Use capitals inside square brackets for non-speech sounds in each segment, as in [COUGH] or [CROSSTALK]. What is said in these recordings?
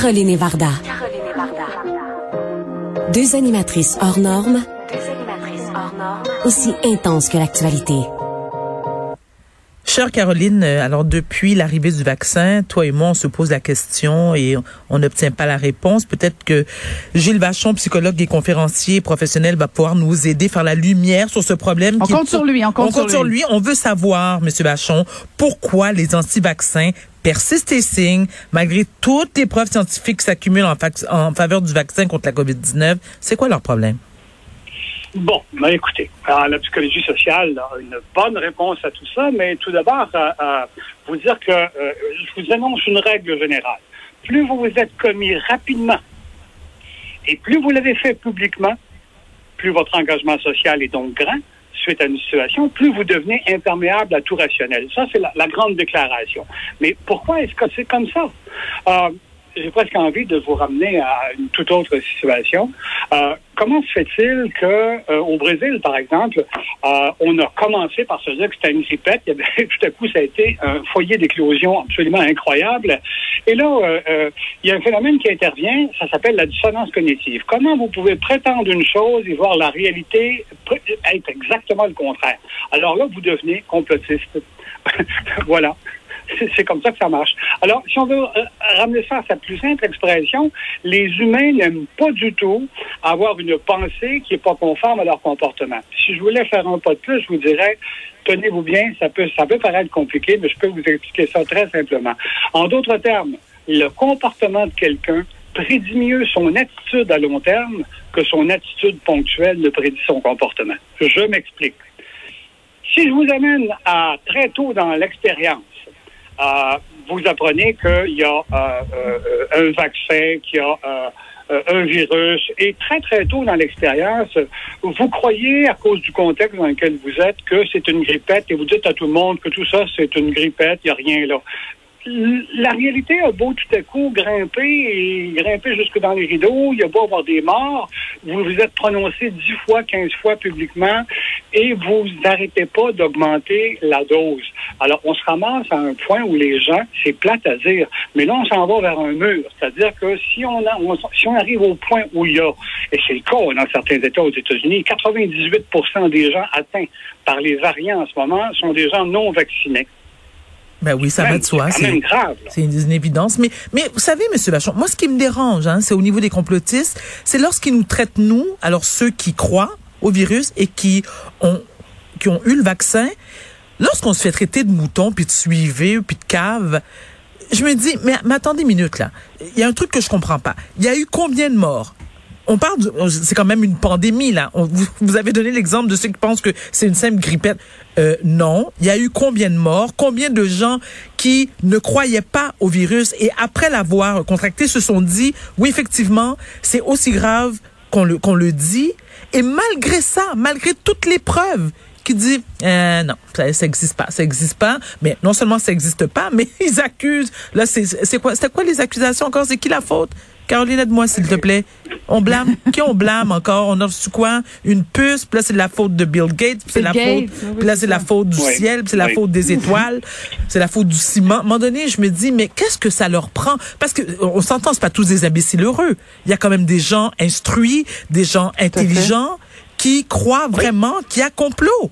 Caroline et Varda. Deux animatrices hors normes, aussi intenses que l'actualité. Chère Caroline, euh, alors depuis l'arrivée du vaccin, toi et moi, on se pose la question et on n'obtient pas la réponse. Peut-être que Gilles Vachon, psychologue et conférencier professionnel, va pouvoir nous aider, faire la lumière sur ce problème. On compte sur lui, on compte, on compte sur lui. On veut savoir, Monsieur Vachon, pourquoi les anti-vaccins persistent et signent malgré toutes les preuves scientifiques qui s'accumulent en, en faveur du vaccin contre la COVID-19. C'est quoi leur problème? Bon, ben écoutez, la psychologie sociale a une bonne réponse à tout ça, mais tout d'abord, vous dire que euh, je vous annonce une règle générale. Plus vous vous êtes commis rapidement et plus vous l'avez fait publiquement, plus votre engagement social est donc grand suite à une situation, plus vous devenez imperméable à tout rationnel. Ça, c'est la, grande déclaration. Mais pourquoi est-ce que c'est comme ça? Euh, j'ai presque envie de vous ramener à une toute autre situation. Euh, comment se fait-il que euh, au Brésil, par exemple, euh, on a commencé par se dire que c'était une y avait, [LAUGHS] tout à coup, ça a été un foyer d'éclosion absolument incroyable. Et là, il y a un phénomène qui intervient, ça s'appelle la dissonance cognitive. Comment vous pouvez prétendre une chose et voir la réalité être exactement le contraire? Alors là, vous devenez complotiste. [LAUGHS] voilà. C'est comme ça que ça marche. Alors, si on veut euh, ramener ça à sa plus simple expression, les humains n'aiment pas du tout avoir une pensée qui n'est pas conforme à leur comportement. Si je voulais faire un pas de plus, je vous dirais, tenez-vous bien, ça peut, ça peut paraître compliqué, mais je peux vous expliquer ça très simplement. En d'autres termes, le comportement de quelqu'un prédit mieux son attitude à long terme que son attitude ponctuelle ne prédit son comportement. Je m'explique. Si je vous amène à très tôt dans l'expérience, vous apprenez qu'il y a euh, euh, un vaccin, qu'il y a un virus. Et très, très tôt dans l'expérience, vous croyez, à cause du contexte dans lequel vous êtes, que c'est une grippette et vous dites à tout le monde que tout ça, c'est une grippette, il n'y a rien là la réalité a beau tout à coup grimper et grimper jusque dans les rideaux, il y a beau avoir des morts, vous vous êtes prononcé dix fois, quinze fois publiquement et vous n'arrêtez pas d'augmenter la dose. Alors, on se ramasse à un point où les gens, c'est plate à dire, mais là, on s'en va vers un mur. C'est-à-dire que si on, si on arrive au point où il y a, et c'est le cas dans certains États aux États-Unis, 98% des gens atteints par les variants en ce moment sont des gens non vaccinés. Ben oui, ça va de soi. C'est grave. C'est une, évidence. Mais, mais vous savez, Monsieur Vachon, moi, ce qui me dérange, hein, c'est au niveau des complotistes, c'est lorsqu'ils nous traitent, nous, alors ceux qui croient au virus et qui ont, qui ont eu le vaccin, lorsqu'on se fait traiter de mouton, puis de suivre, puis de cave, je me dis, mais, mais attendez une minute, là. Il y a un truc que je comprends pas. Il y a eu combien de morts? On parle, c'est quand même une pandémie là. vous, avez donné l'exemple de ceux qui pensent que c'est une simple grippette. Euh, non, il y a eu combien de morts, combien de gens qui ne croyaient pas au virus? Et après l'avoir contracté se sont dit, oui effectivement, c'est aussi grave qu'on le qu'on le dit. Et malgré ça, malgré toutes les preuves, qui dit euh, non, ça n'existe pas, ça n'existe pas. Mais non seulement ça n'existe pas, [LAUGHS] mais ils accusent. Là, c'est quoi, c'était quoi les accusations encore? C'est qui la faute? Caroline, aide-moi, s'il te plaît. On blâme, [LAUGHS] qui on blâme encore? On a reçu quoi? Une puce, puis là, c'est la faute de Bill Gates, puis c'est la faute, puis là, c'est la faute du ciel, puis c'est la faute des étoiles, c'est la faute du ciment. À un moment donné, je me dis, mais qu'est-ce que ça leur prend? Parce que, on s'entend, c'est pas tous des imbéciles heureux. Il y a quand même des gens instruits, des gens intelligents, qui croient vraiment qu'il y a complot.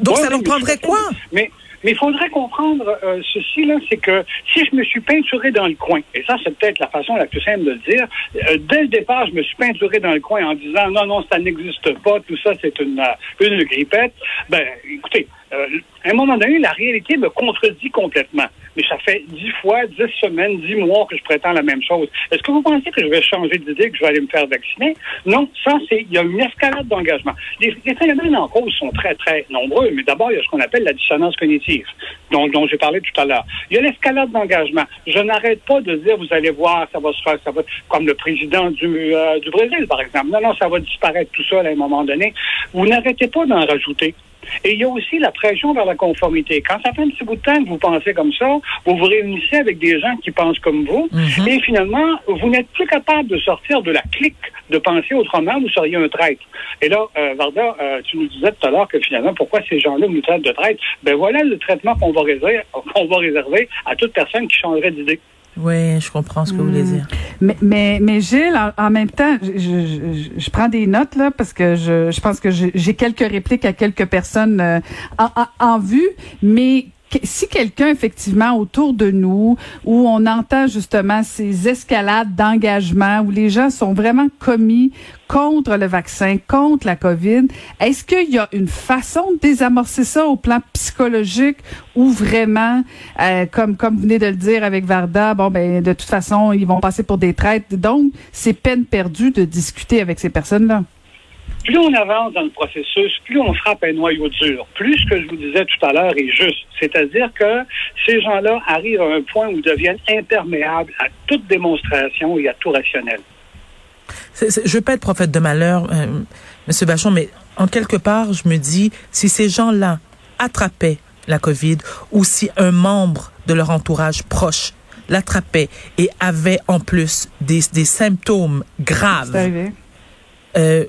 Donc, ça leur prendrait quoi? Mais, mais il faudrait comprendre euh, ceci, là, c'est que si je me suis peinturé dans le coin, et ça, c'est peut-être la façon la plus simple de le dire, euh, dès le départ, je me suis peinturé dans le coin en disant non, non, ça n'existe pas, tout ça, c'est une, euh, une grippette. Ben, écoutez, euh, à un moment donné, la réalité me contredit complètement. Mais ça fait dix fois, dix semaines, dix mois que je prétends la même chose. Est-ce que vous pensez que je vais changer d'idée, que je vais aller me faire vacciner? Non, ça, c'est, il y a une escalade d'engagement. Les, phénomènes en cause sont très, très nombreux, mais d'abord, il y a ce qu'on appelle la dissonance cognitive, dont, j'ai parlé tout à l'heure. Il y a l'escalade d'engagement. Je n'arrête pas de dire, vous allez voir, ça va se faire, ça va, comme le président du, euh, du Brésil, par exemple. Non, non, ça va disparaître tout seul à un moment donné. Vous n'arrêtez pas d'en rajouter. Et il y a aussi la pression vers la conformité. Quand ça fait un petit bout de temps que vous pensez comme ça, vous vous réunissez avec des gens qui pensent comme vous, mhm. et finalement, vous n'êtes plus capable de sortir de la clique de penser autrement, vous seriez un traître. Et là, euh, Varda, euh, tu nous disais tout à l'heure que finalement, pourquoi ces gens-là nous traitent de traître? Ben voilà le traitement qu'on va réserver, [LAUGHS] qu'on va réserver à toute personne qui changerait d'idée. Oui, je comprends ce que vous voulez hmm. dire. Mais, mais, mais Gilles, en, même temps, je, je, je, prends des notes là parce que je, je pense que j'ai quelques répliques à quelques personnes euh, en, en, vue, mais si quelqu'un effectivement autour de nous où on entend justement ces escalades d'engagement où les gens sont vraiment commis contre le vaccin, contre la COVID, est-ce qu'il y a une façon de désamorcer ça au plan psychologique ou vraiment, euh, comme comme vous venez de le dire avec Varda, bon ben de toute façon ils vont passer pour des traites, donc c'est peine perdue de discuter avec ces personnes-là plus on avance dans le processus, plus on frappe un noyau dur. Plus ce que je vous disais tout à l'heure est juste. C'est-à-dire que ces gens-là arrivent à un point où ils deviennent imperméables à toute démonstration et à tout rationnel. je ne veux pas être prophète de malheur, euh, M. Bachon, mais en quelque part, je me dis, si ces gens-là attrapaient la COVID ou si un membre de leur entourage proche l'attrapait et avait en plus des, des symptômes graves, euh,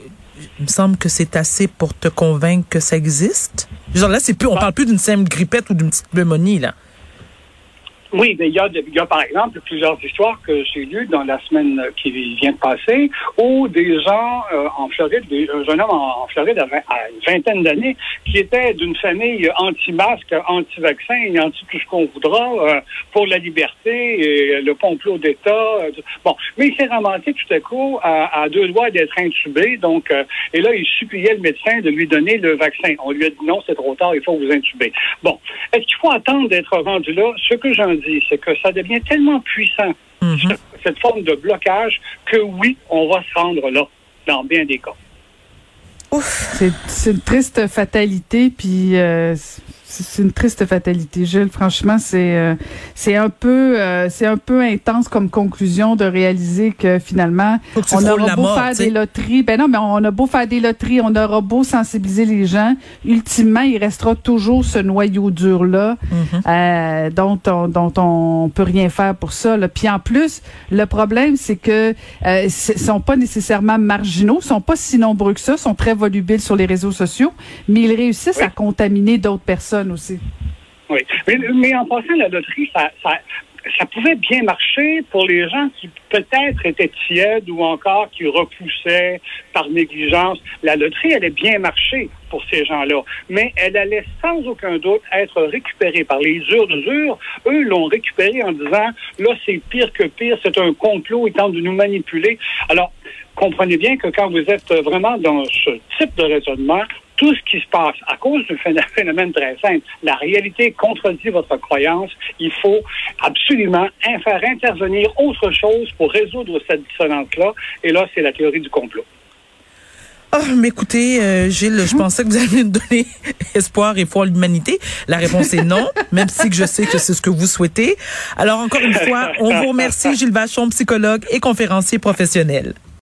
il me semble que c'est assez pour te convaincre que ça existe. Genre là, c'est plus, on parle plus d'une simple grippette ou d'une petite pneumonie, là. Oui, mais il y, a, il y a par exemple plusieurs histoires que j'ai lues dans la semaine qui vient de passer où des gens euh, en Floride, un jeune homme en, Floride à, une vingtaine d'années qui était d'une famille anti-masque, anti-vaccin anti tout ce qu'on voudra euh, pour la liberté et le complot d'État. Euh, bon, mais il s'est ramassé tout à coup à, à deux doigts d'être intubé. Donc, et là, il suppliait le médecin de lui donner le vaccin. On lui a dit non, c'est trop tard, il faut vous intuber. Bon, est-ce qu'il faut attendre d'être rendu là? Ce que c'est que ça devient tellement puissant, mhm. cette forme de blocage, que oui, on va se rendre là, dans bien des cas. C'est une triste fatalité, puis euh, c'est une triste fatalité, Gilles. Franchement, c'est euh, c'est un peu euh, c'est un peu intense comme conclusion de réaliser que finalement on aura beau faire des loteries, ben non, mais on a beau faire des loteries, on aura beau sensibiliser les gens, ultimement il restera toujours ce noyau dur là mhm. euh, dont on, dont on peut rien faire pour ça. Là. Puis en plus, le problème c'est que euh, sont pas nécessairement marginaux, sont pas si nombreux que ça, sont très volubiles sur les réseaux sociaux, mais ils réussissent à contaminer d'autres personnes aussi. Oui. Mais, en passant, la loterie, ça, ça, pouvait bien marcher pour les gens qui peut-être étaient tièdes ou encore qui repoussaient par négligence. La loterie allait bien marcher pour ces gens-là, mais elle allait sans aucun doute être récupérée par les d'usure. Eux l'ont récupérée en disant, là, c'est pire que pire, c'est un complot, ils tentent de nous manipuler. Alors, comprenez bien que quand vous êtes vraiment dans ce type de raisonnement, tout ce qui se passe à cause d'un phénomène très simple, la réalité contredit votre croyance. Il faut absolument faire intervenir autre chose pour résoudre cette dissonance-là. Et là, c'est la théorie du complot. Oh, mais écoutez, euh, Gilles, je pensais que vous alliez me donner [LAUGHS] espoir et foi à l'humanité. La réponse est non, même si je sais que c'est ce que vous souhaitez. Alors, encore une fois, on vous remercie, Gilles Vachon, psychologue et conférencier professionnel.